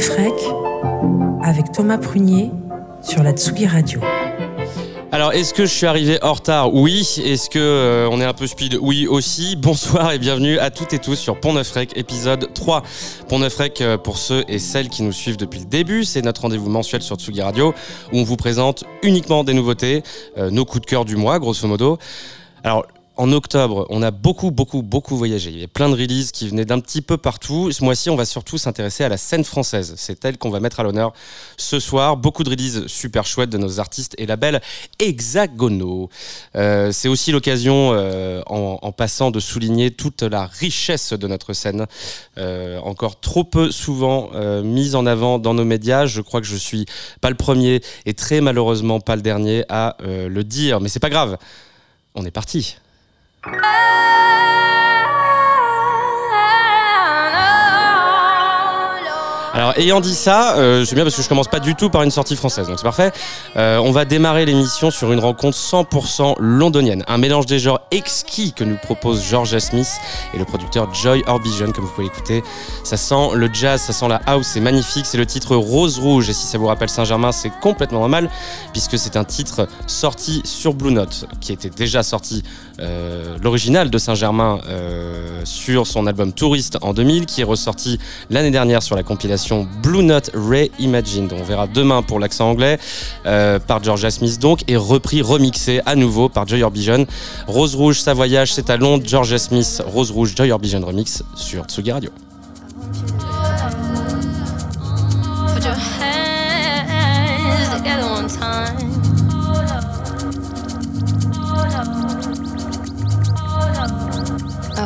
Neuf Rec avec Thomas Prunier sur la Tsugi Radio. Alors, est-ce que je suis arrivé en retard? Oui. Est-ce que euh, est un peu speed? Oui aussi. Bonsoir et bienvenue à toutes et tous sur Pont Neuf Rec, épisode 3. Pont Neuf Rec, euh, pour ceux et celles qui nous suivent depuis le début, c'est notre rendez-vous mensuel sur Tsugi Radio où on vous présente uniquement des nouveautés, euh, nos coups de cœur du mois, grosso modo. Alors, en octobre, on a beaucoup, beaucoup, beaucoup voyagé. Il y avait plein de releases qui venaient d'un petit peu partout. Ce mois-ci, on va surtout s'intéresser à la scène française. C'est elle qu'on va mettre à l'honneur ce soir. Beaucoup de releases super chouettes de nos artistes et labels hexagonaux. Euh, c'est aussi l'occasion, euh, en, passant, de souligner toute la richesse de notre scène. Euh, encore trop peu souvent mise en avant dans nos médias. Je crois que je suis pas le premier et très malheureusement pas le dernier à le dire. Mais c'est pas grave. On est parti. Alors, ayant dit ça, euh, j'aime bien parce que je commence pas du tout par une sortie française, donc c'est parfait. Euh, on va démarrer l'émission sur une rencontre 100% londonienne, un mélange des genres exquis que nous propose George Smith et le producteur Joy Orbison, comme vous pouvez l'écouter. Ça sent le jazz, ça sent la house, c'est magnifique. C'est le titre Rose Rouge, et si ça vous rappelle Saint-Germain, c'est complètement normal, puisque c'est un titre sorti sur Blue Note, qui était déjà sorti euh, l'original de Saint-Germain euh, sur son album Touriste en 2000, qui est ressorti l'année dernière sur la compilation Blue Note Reimagined. On verra demain pour l'accent anglais euh, par Georgia Smith donc, et repris, remixé à nouveau par Joy Orbison. Rose Rouge, sa voyage, c'est à Londres. Georgia Smith, Rose Rouge, Joy Orbison remix sur Tsugi Radio.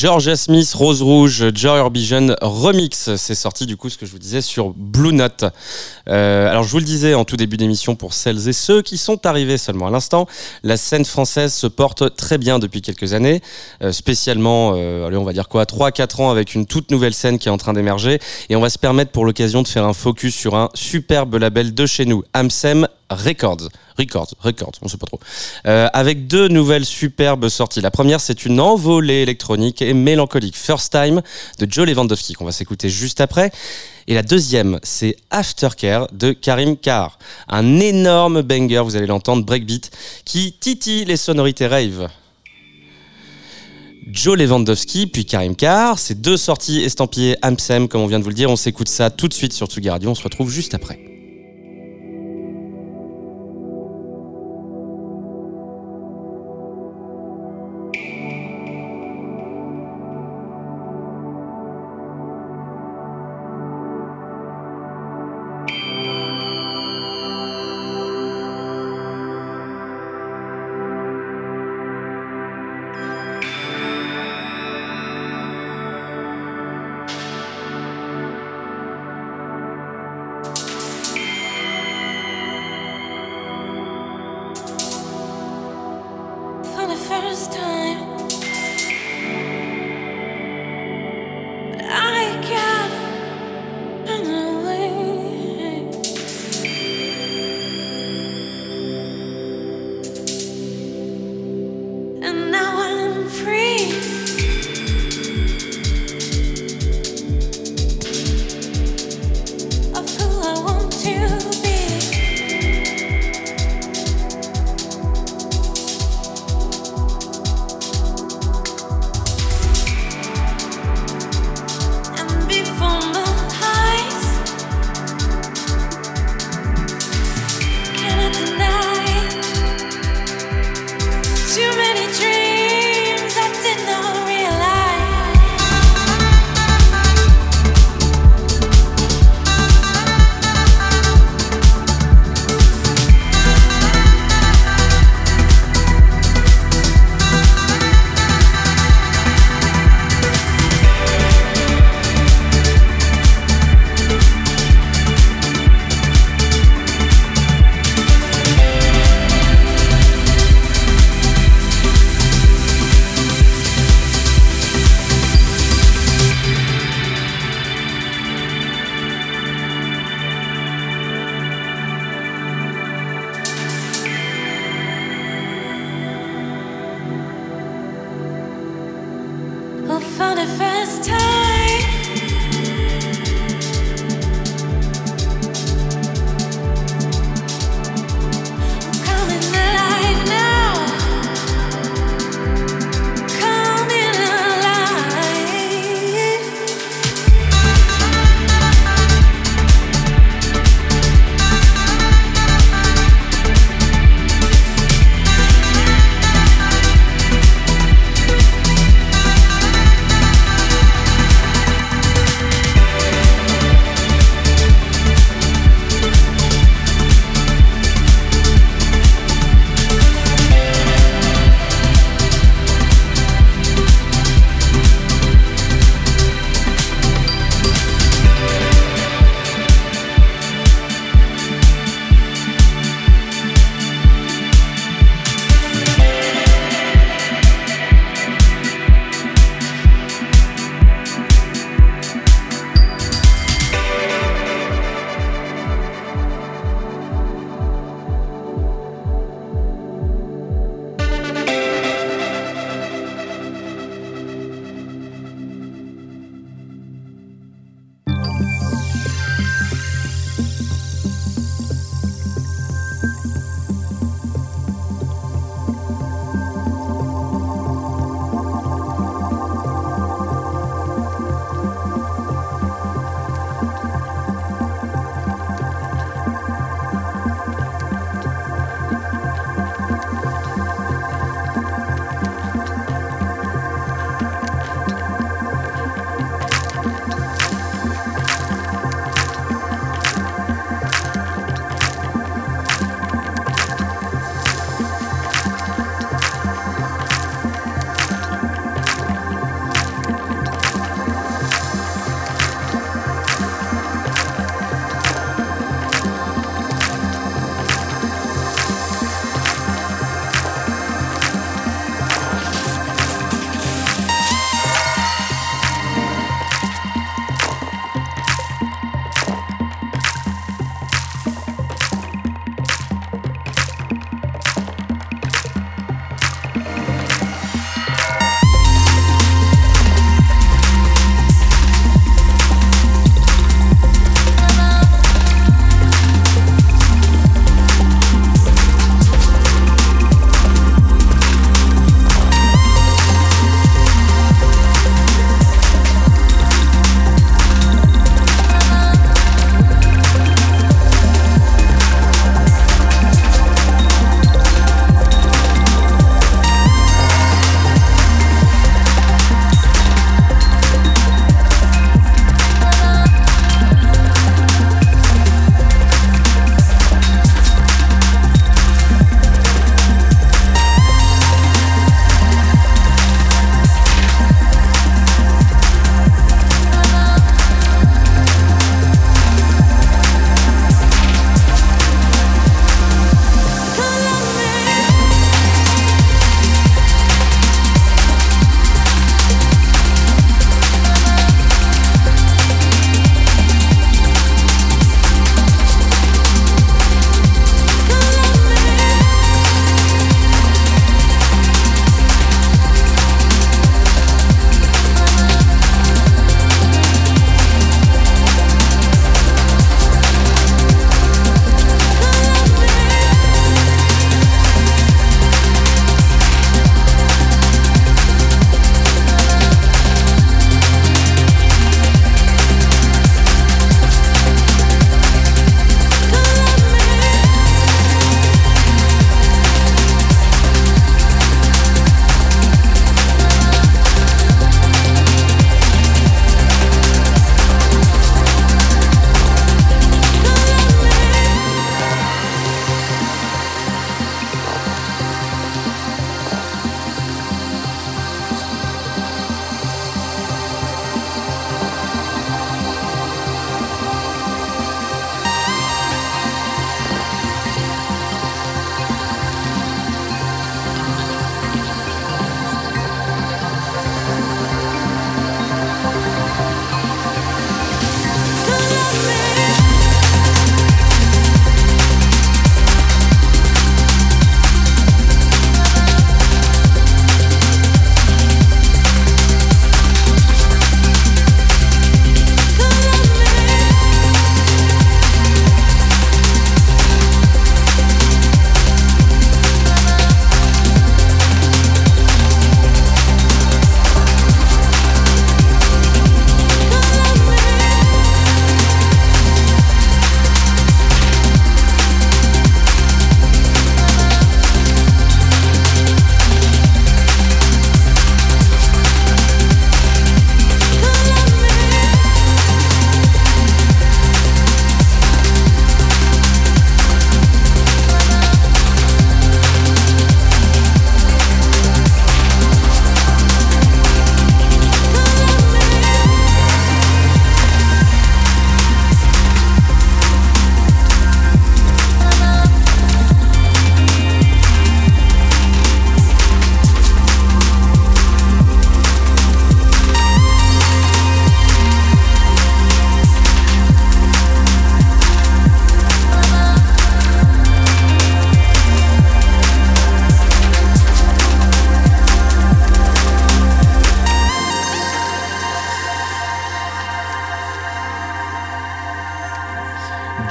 Georgia Smith, Rose Rouge, Joy Orbison Remix. C'est sorti du coup ce que je vous disais sur Blue Note. Euh, alors je vous le disais en tout début d'émission pour celles et ceux qui sont arrivés seulement à l'instant, la scène française se porte très bien depuis quelques années, euh, spécialement, euh, allez, on va dire quoi, 3-4 ans avec une toute nouvelle scène qui est en train d'émerger. Et on va se permettre pour l'occasion de faire un focus sur un superbe label de chez nous, Amsem Records. Records, Records, on sait pas trop. Euh, avec deux nouvelles superbes sorties. La première, c'est une envolée électronique et mélancolique. First Time de Joe Lewandowski, qu'on va s'écouter juste après. Et la deuxième, c'est Aftercare de Karim Carr. Un énorme banger, vous allez l'entendre, breakbeat, qui titille les sonorités rave. Joe Lewandowski, puis Karim Carr. C'est deux sorties estampillées Amsem, comme on vient de vous le dire. On s'écoute ça tout de suite sur Tsugi Radio. On se retrouve juste après.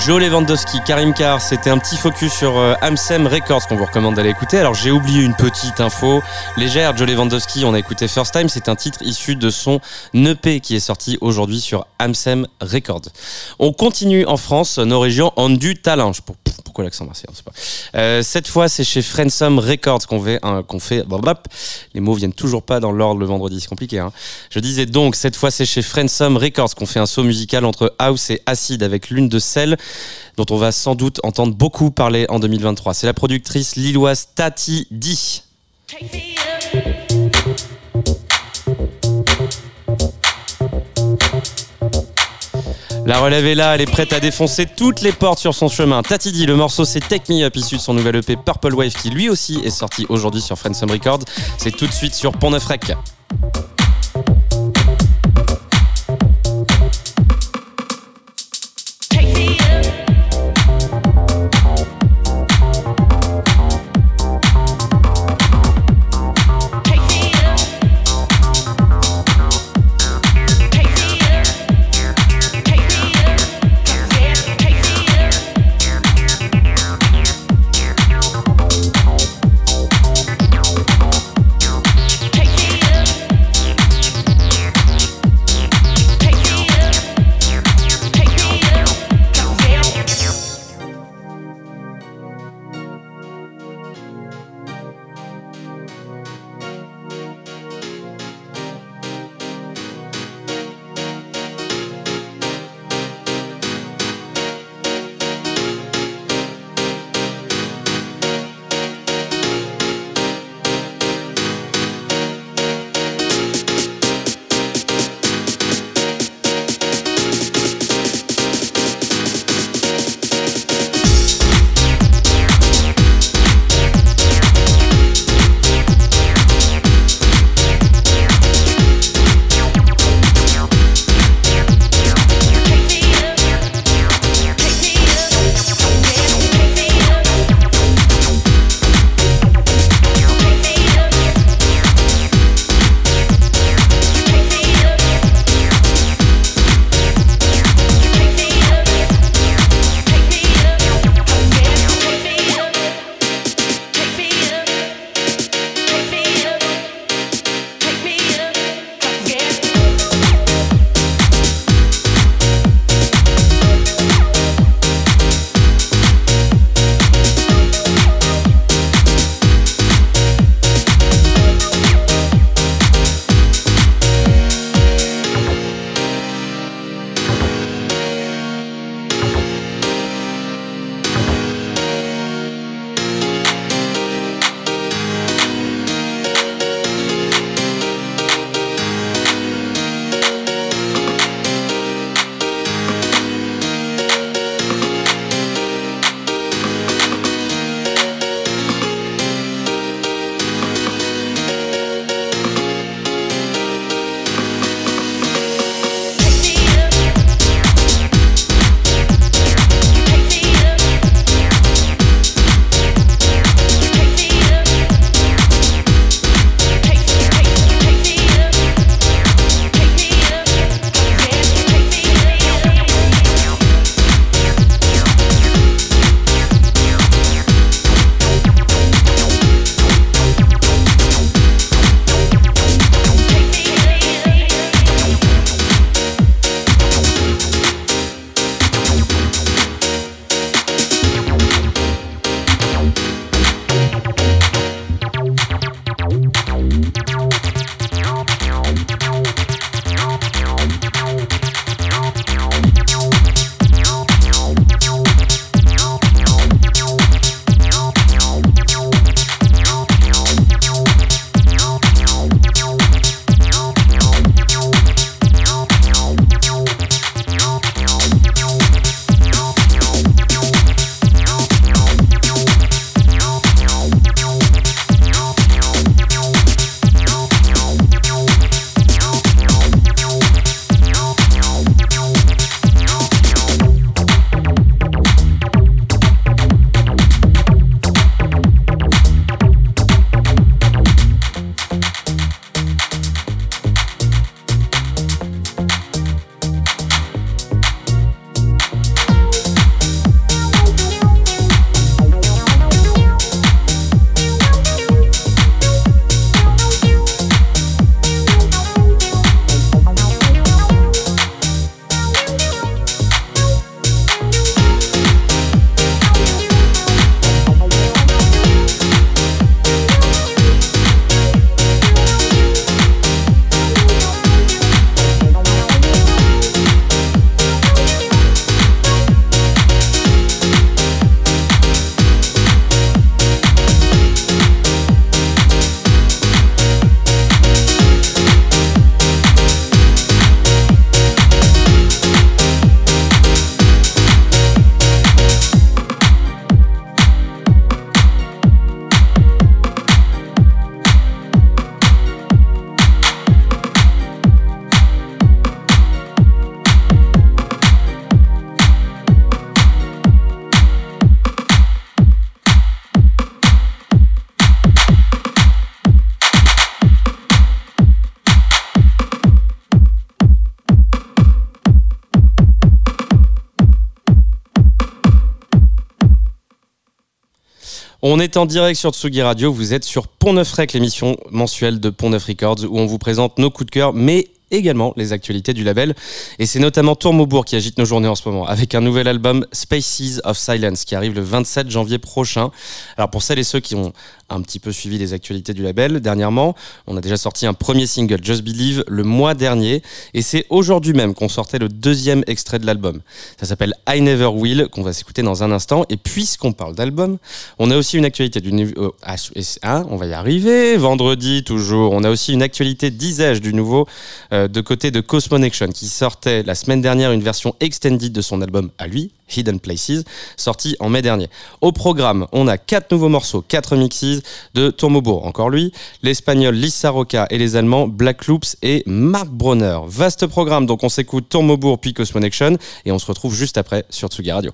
Joe Lewandowski, Karim Carr, c'était un petit focus sur euh, Amsem Records qu'on vous recommande d'aller écouter. Alors j'ai oublié une petite info légère. Joe Lewandowski, on a écouté First Time, c'est un titre issu de son EP qui est sorti aujourd'hui sur Amsem Records. On continue en France, nos régions ont du talent. Pourquoi l'accent pas. Euh, cette fois, c'est chez Friendsome Records qu'on fait, fait. Les mots viennent toujours pas dans l'ordre le vendredi, c'est compliqué. Hein. Je disais donc, cette fois, c'est chez Friendsome Records qu'on fait un saut musical entre house et acid avec l'une de celles dont on va sans doute entendre beaucoup parler en 2023. C'est la productrice lilloise Tati D. La relève est là, elle est prête à défoncer toutes les portes sur son chemin. Tati D, le morceau c'est Take Me Up issu de son nouvel EP Purple Wave qui lui aussi est sorti aujourd'hui sur Friendsome Records. C'est tout de suite sur Pont Neuf Rec. Est en direct sur Tsugi Radio, vous êtes sur Pont Neuf Rec, l'émission mensuelle de Pont Neuf Records, où on vous présente nos coups de cœur, mais également les actualités du label. Et c'est notamment Tourmaubourg qui agite nos journées en ce moment, avec un nouvel album Spaces of Silence qui arrive le 27 janvier prochain. Alors pour celles et ceux qui ont un petit peu suivi les actualités du label dernièrement, on a déjà sorti un premier single, Just Believe, le mois dernier, et c'est aujourd'hui même qu'on sortait le deuxième extrait de l'album. Ça s'appelle I Never Will, qu'on va s'écouter dans un instant. Et puisqu'on parle d'album, on a aussi une actualité du niveau... ah, on va y arriver, vendredi toujours. On a aussi une actualité d'Isage du nouveau... Euh, de côté de Cosmonection qui sortait la semaine dernière une version extended de son album à lui, Hidden Places, sorti en mai dernier. Au programme, on a quatre nouveaux morceaux, quatre mixes de Tourmobourg, encore lui, l'espagnol Lisa Roca et les allemands Black Loops et Mark Bronner. Vaste programme, donc on s'écoute Tourmobourg puis Cosmonection et on se retrouve juste après sur Tsugi Radio.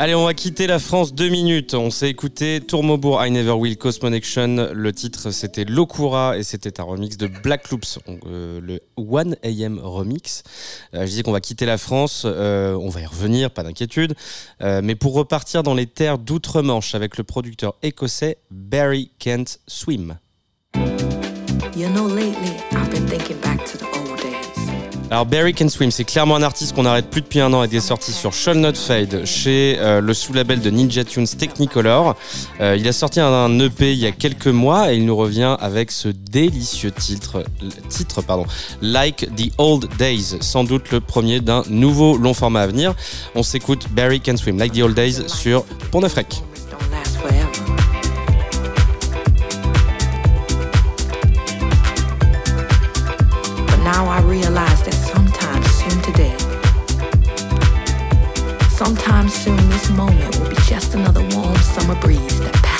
Allez, on va quitter la France deux minutes. On s'est écouté Tourmobourg, I Never Will, Cosmonection. Le titre, c'était Lokura et c'était un remix de Black Loops, euh, le 1AM remix. Euh, je disais qu'on va quitter la France. Euh, on va y revenir, pas d'inquiétude. mais pour repartir dans les terres d'outre-Manche avec le producteur écossais Barry Kent Swim. You know, lately, I've been thinking back to the alors Barry Can Swim, c'est clairement un artiste qu'on arrête plus depuis un an et qui est sorti sur Shall Not Fade chez euh, le sous-label de Ninja Tunes Technicolor. Euh, il a sorti un, EP il y a quelques mois et il nous revient avec ce délicieux titre, titre pardon, Like the Old Days, sans doute le premier d'un nouveau long format à venir. On s'écoute Barry Can Swim, Like the Old Days sur Pont realize soon this moment will be just another warm summer breeze that passes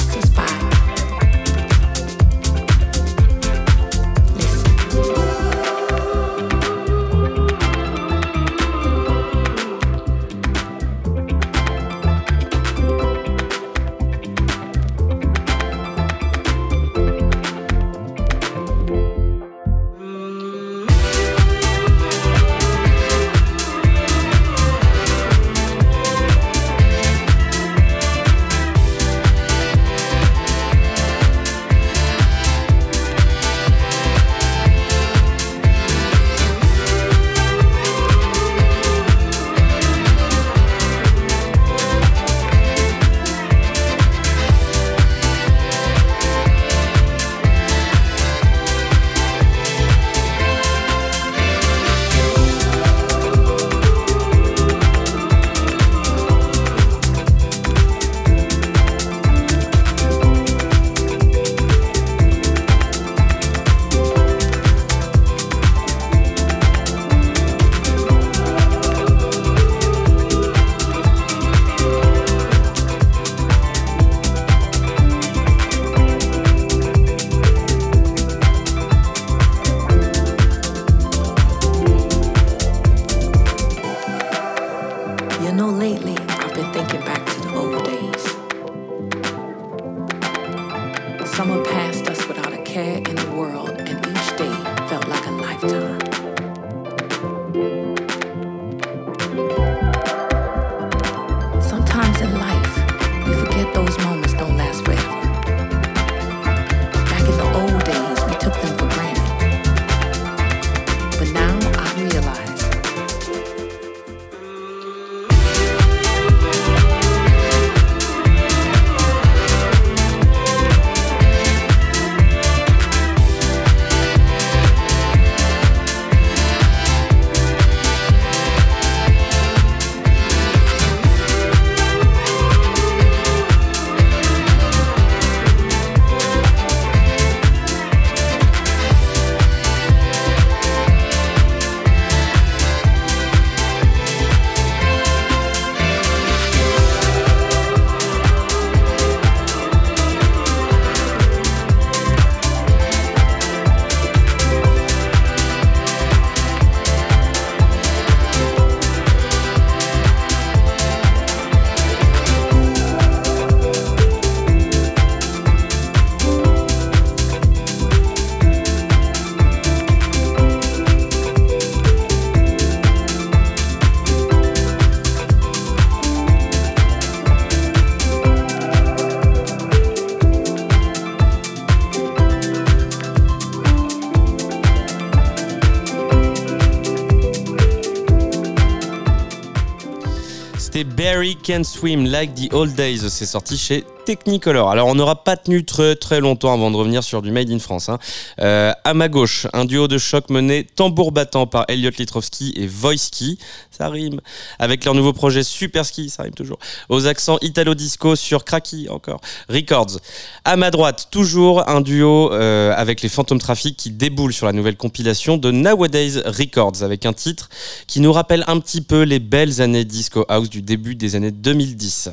Barry Can Swim Like the Old Days. C'est sorti chez Technicolor. Alors on n'aura pas tenu très très longtemps avant de revenir sur du Made in France. Hein. Euh, à ma gauche, un duo de choc mené tambour battant par Elliot Litrovski et Voiski, ça rime, avec leur nouveau projet Super Ski, ça rime toujours, aux accents italo-disco sur Cracky encore, Records. À ma droite, toujours un duo euh, avec les Phantom Traffic qui déboule sur la nouvelle compilation de Nowadays Records avec un titre qui nous rappelle un petit peu les belles années disco house du début des années 2010.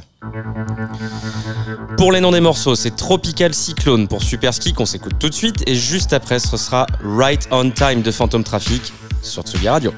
Pour les noms des morceaux, c'est Tropical Cyclone pour Super Ski qu'on s'écoute tout de suite et juste après ce sera Right on Time de Phantom Traffic sur Tsugi Radio.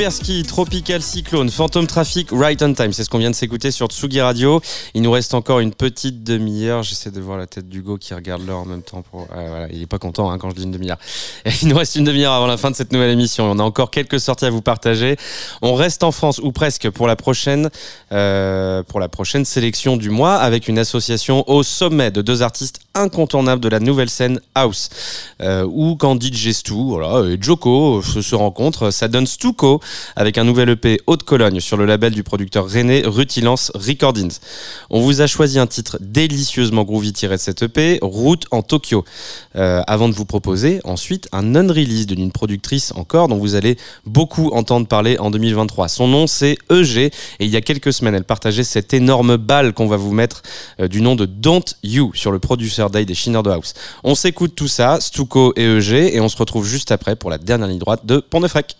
Super Ski, Tropical Cyclone, Phantom Traffic, Right on Time. C'est ce qu'on vient de s'écouter sur Tsugi Radio. Il nous reste encore une petite demi-heure. J'essaie de voir la tête d'Hugo qui regarde l'heure en même temps. Voilà, il est pas content hein, quand je dis une demi-heure. Il nous reste une demi-heure avant la fin de cette nouvelle émission. On a encore quelques sorties à vous partager. On reste en France ou presque pour la prochaine, euh, pour la prochaine sélection du mois avec une association au sommet de deux artistes incontournables de la nouvelle scène house. Euh, où Stu voilà, et Joko se, se rencontrent, ça donne Stuco avec un nouvel EP Haute-Cologne sur le label du producteur René Rutilance Recordings. On vous a choisi un titre délicieusement groovy tiré de cet EP, Route en Tokyo, euh, avant de vous proposer ensuite un non-release d'une productrice encore dont vous allez beaucoup entendre parler en 2023. Son nom c'est EG et il y a quelques semaines elle partageait cette énorme balle qu'on va vous mettre euh, du nom de Don't You sur le Des de House. On s'écoute tout ça, Stuco et EG et on se retrouve juste après pour la dernière ligne droite de Pont de Frec.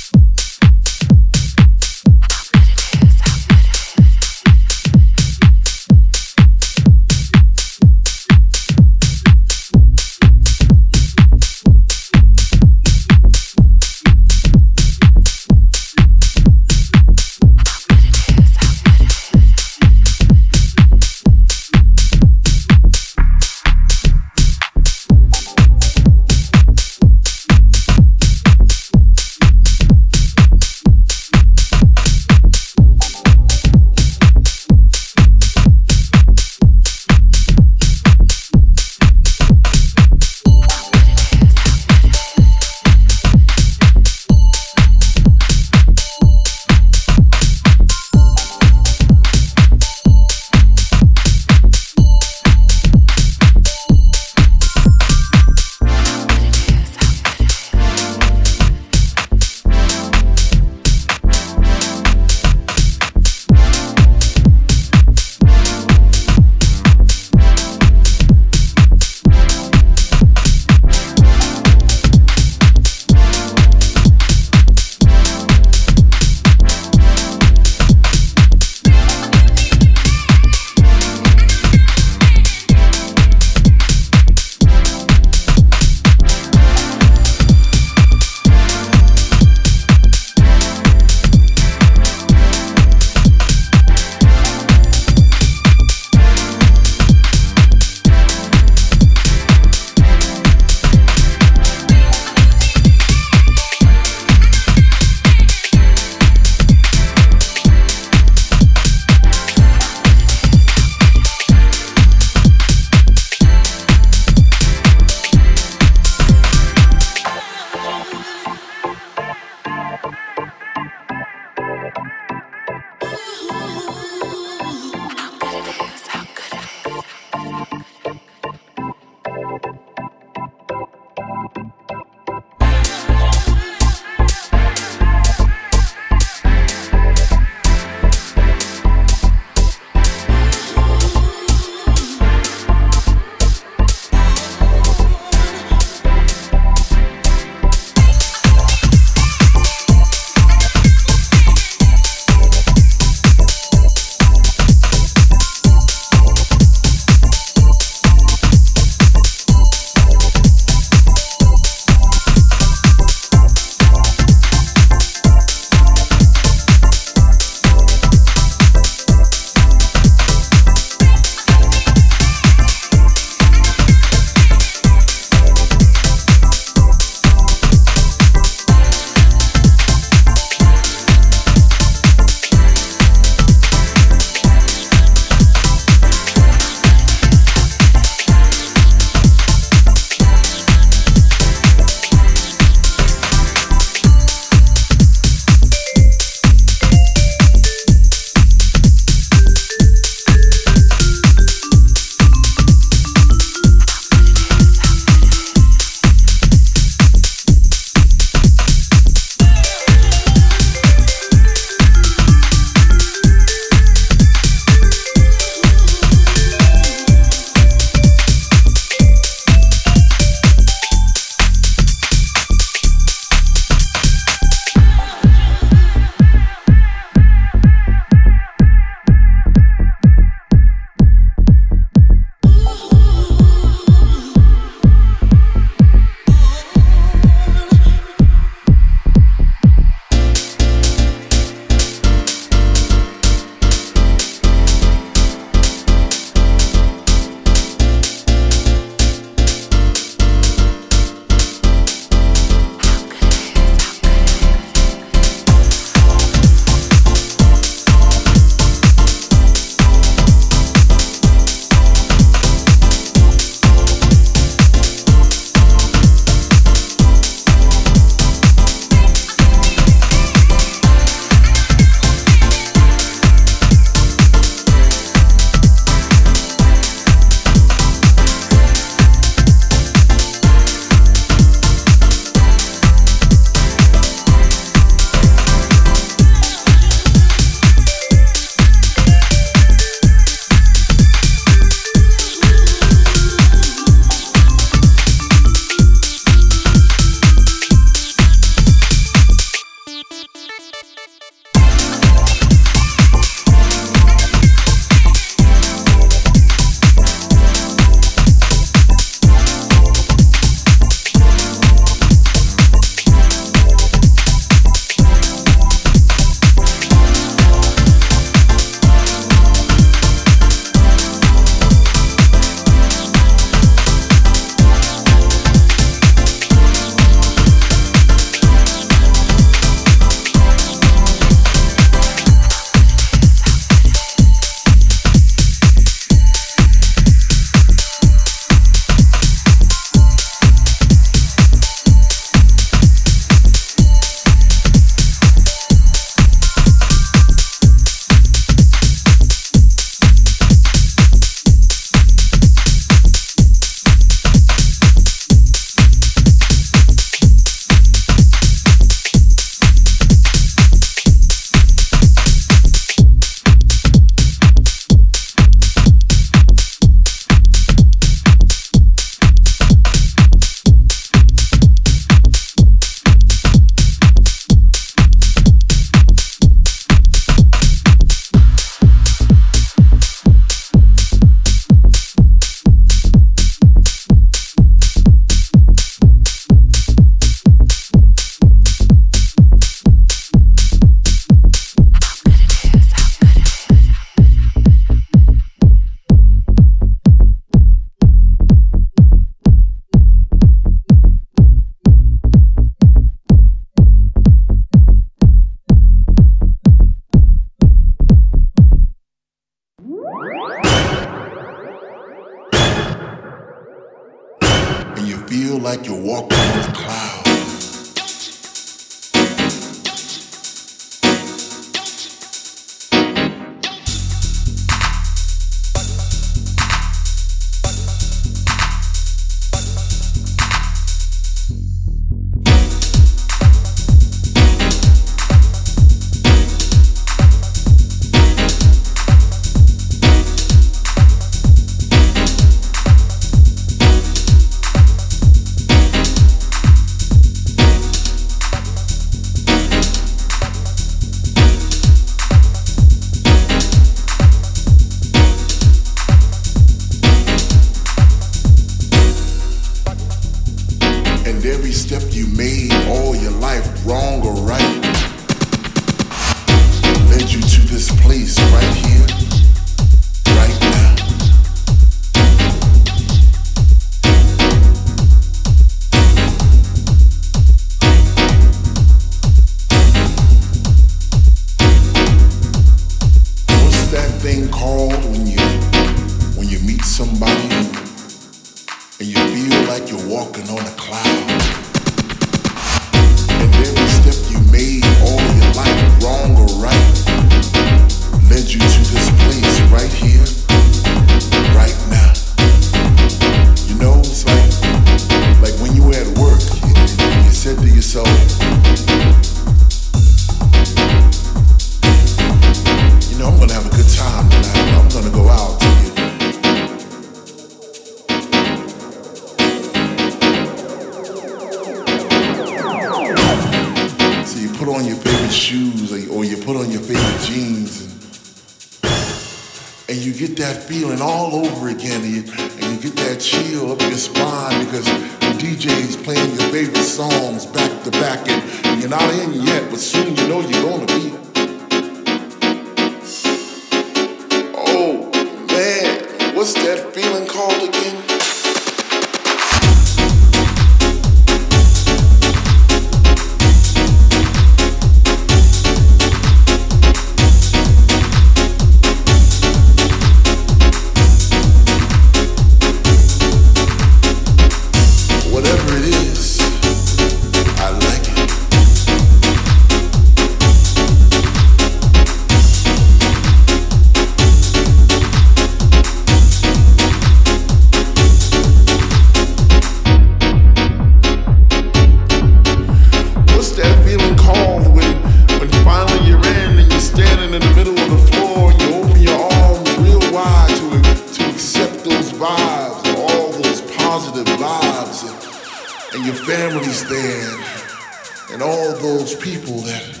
and your family's there and, and all those people that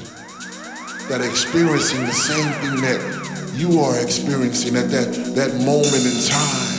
that are experiencing the same thing that you are experiencing at that, that moment in time.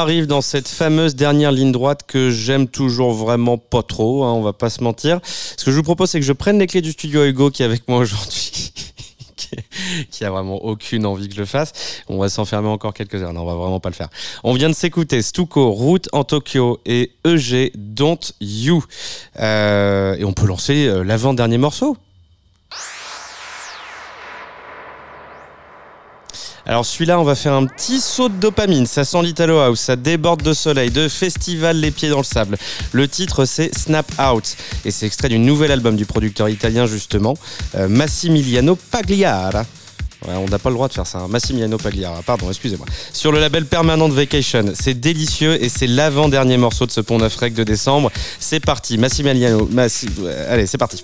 arrive dans cette fameuse dernière ligne droite que j'aime toujours vraiment pas trop, hein, on va pas se mentir. Ce que je vous propose, c'est que je prenne les clés du studio Hugo qui est avec moi aujourd'hui. qui a vraiment aucune envie que je le fasse. On va s'enfermer encore quelques heures. Non, on va vraiment pas le faire. On vient de s'écouter Stuko, Route en Tokyo et EG, Don't You. Euh, et on peut lancer euh, l'avant-dernier morceau. Alors celui-là, on va faire un petit saut de dopamine. Ça sent l'Italo House, ça déborde de soleil, de festival les pieds dans le sable. Le titre, c'est Snap Out. Et c'est extrait du nouvel album du producteur italien, justement, euh, Massimiliano Pagliara. On n'a pas le droit de faire ça. hein. Massimiliano Pagliara, pardon, excusez-moi. Sur le label Permanent Vacation. C'est délicieux et c'est l'avant-dernier morceau de ce Pont Neuf Rec de décembre. C'est parti, Massimiliano. Allez, c'est parti.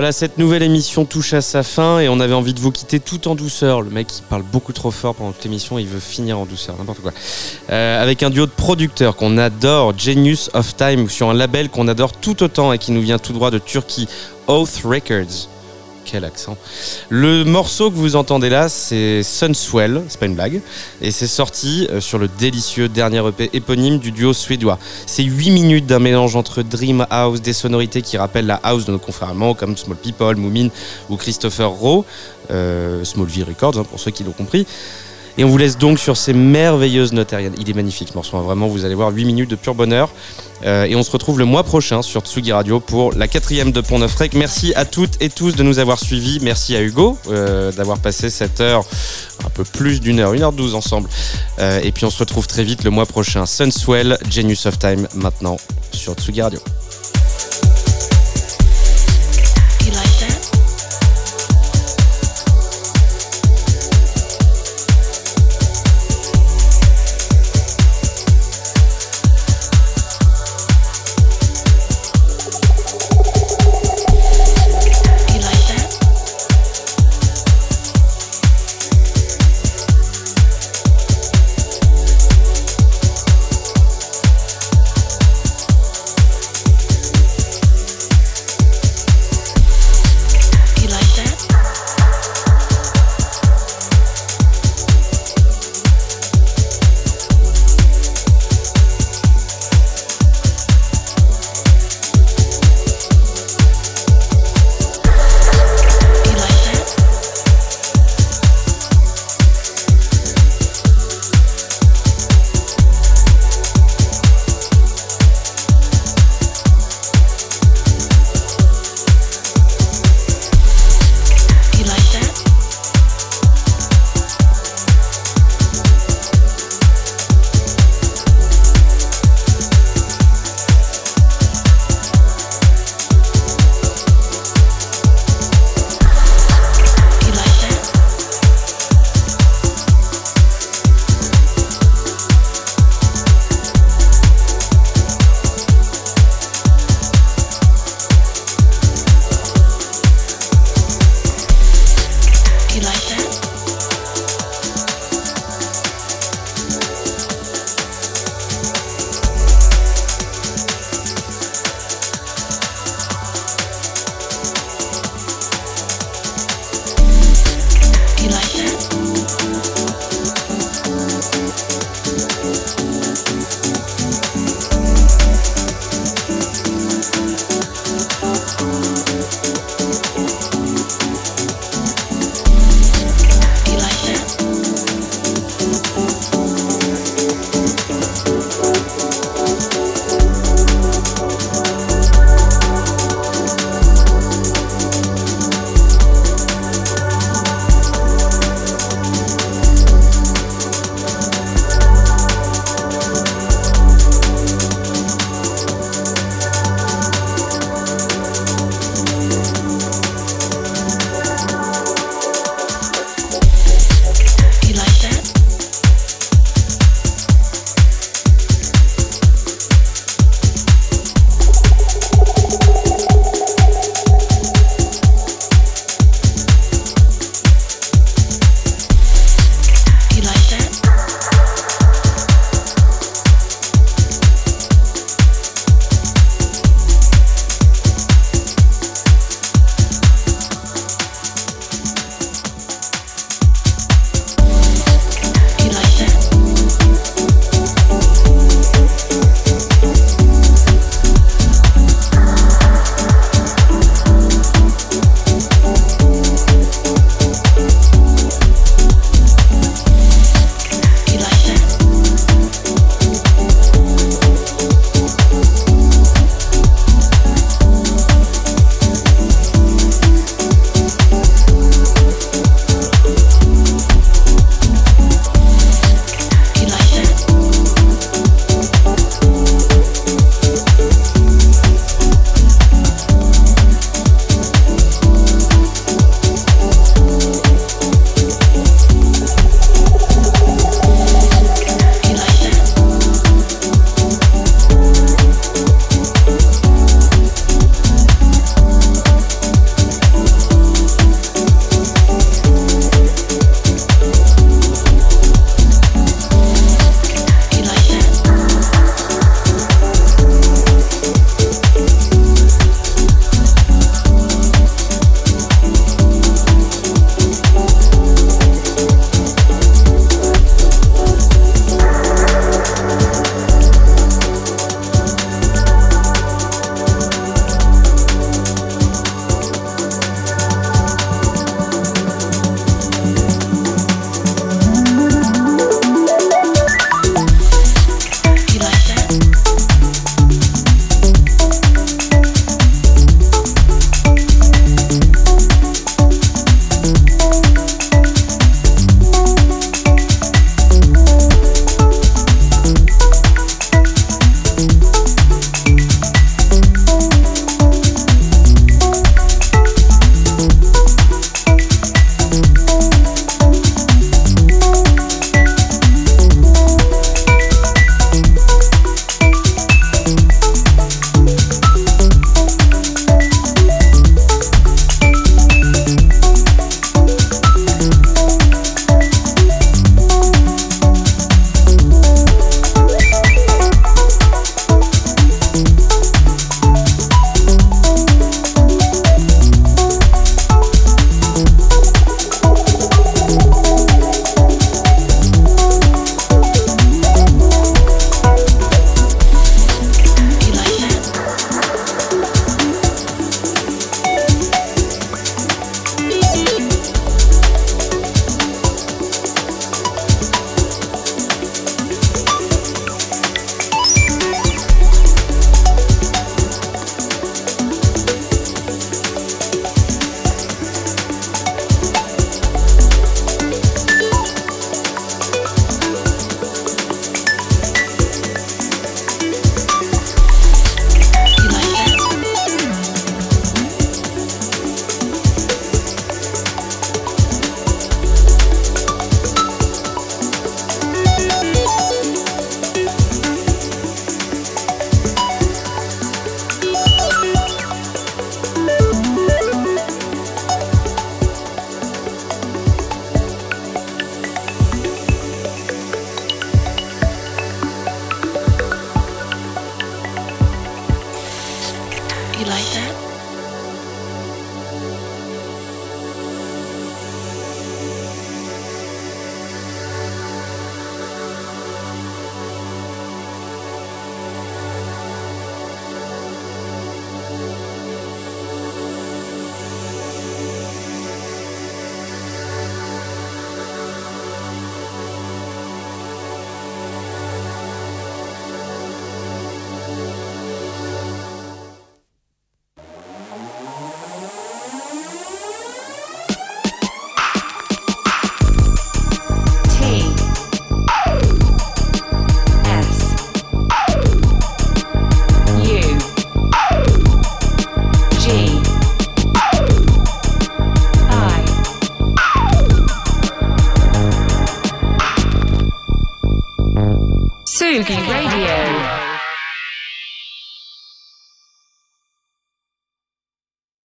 Voilà, cette nouvelle émission touche à sa fin et on avait envie de vous quitter tout en douceur. Le mec, il parle beaucoup trop fort pendant toute l'émission, il veut finir en douceur, n'importe quoi. Euh, avec un duo de producteurs qu'on adore, Genius of Time, sur un label qu'on adore tout autant et qui nous vient tout droit de Turquie, Oath Records. Quel accent. Le morceau que vous entendez là, c'est Sunswell, c'est pas une blague, et c'est sorti euh, sur le délicieux dernier EP éponyme du duo suédois. C'est 8 minutes d'un mélange entre Dream House, des sonorités qui rappellent la house de nos confrères allemands comme Small People, Moomin ou Christopher Rowe, euh, Smallville Records hein, pour ceux qui l'ont compris. Et on vous laisse donc sur ces merveilleuses notes. Il est magnifique ce morceau, hein. vraiment, vous allez voir 8 minutes de pur bonheur. Euh, et on se retrouve le mois prochain sur Tsugi Radio pour la quatrième de Pont Neuf. Merci à toutes et tous de nous avoir suivis. Merci à Hugo euh, d'avoir passé cette heure, un peu plus d'une heure, une heure douze ensemble. Euh, et puis on se retrouve très vite le mois prochain. Sunswell, Genius of Time maintenant sur Tsugi Radio.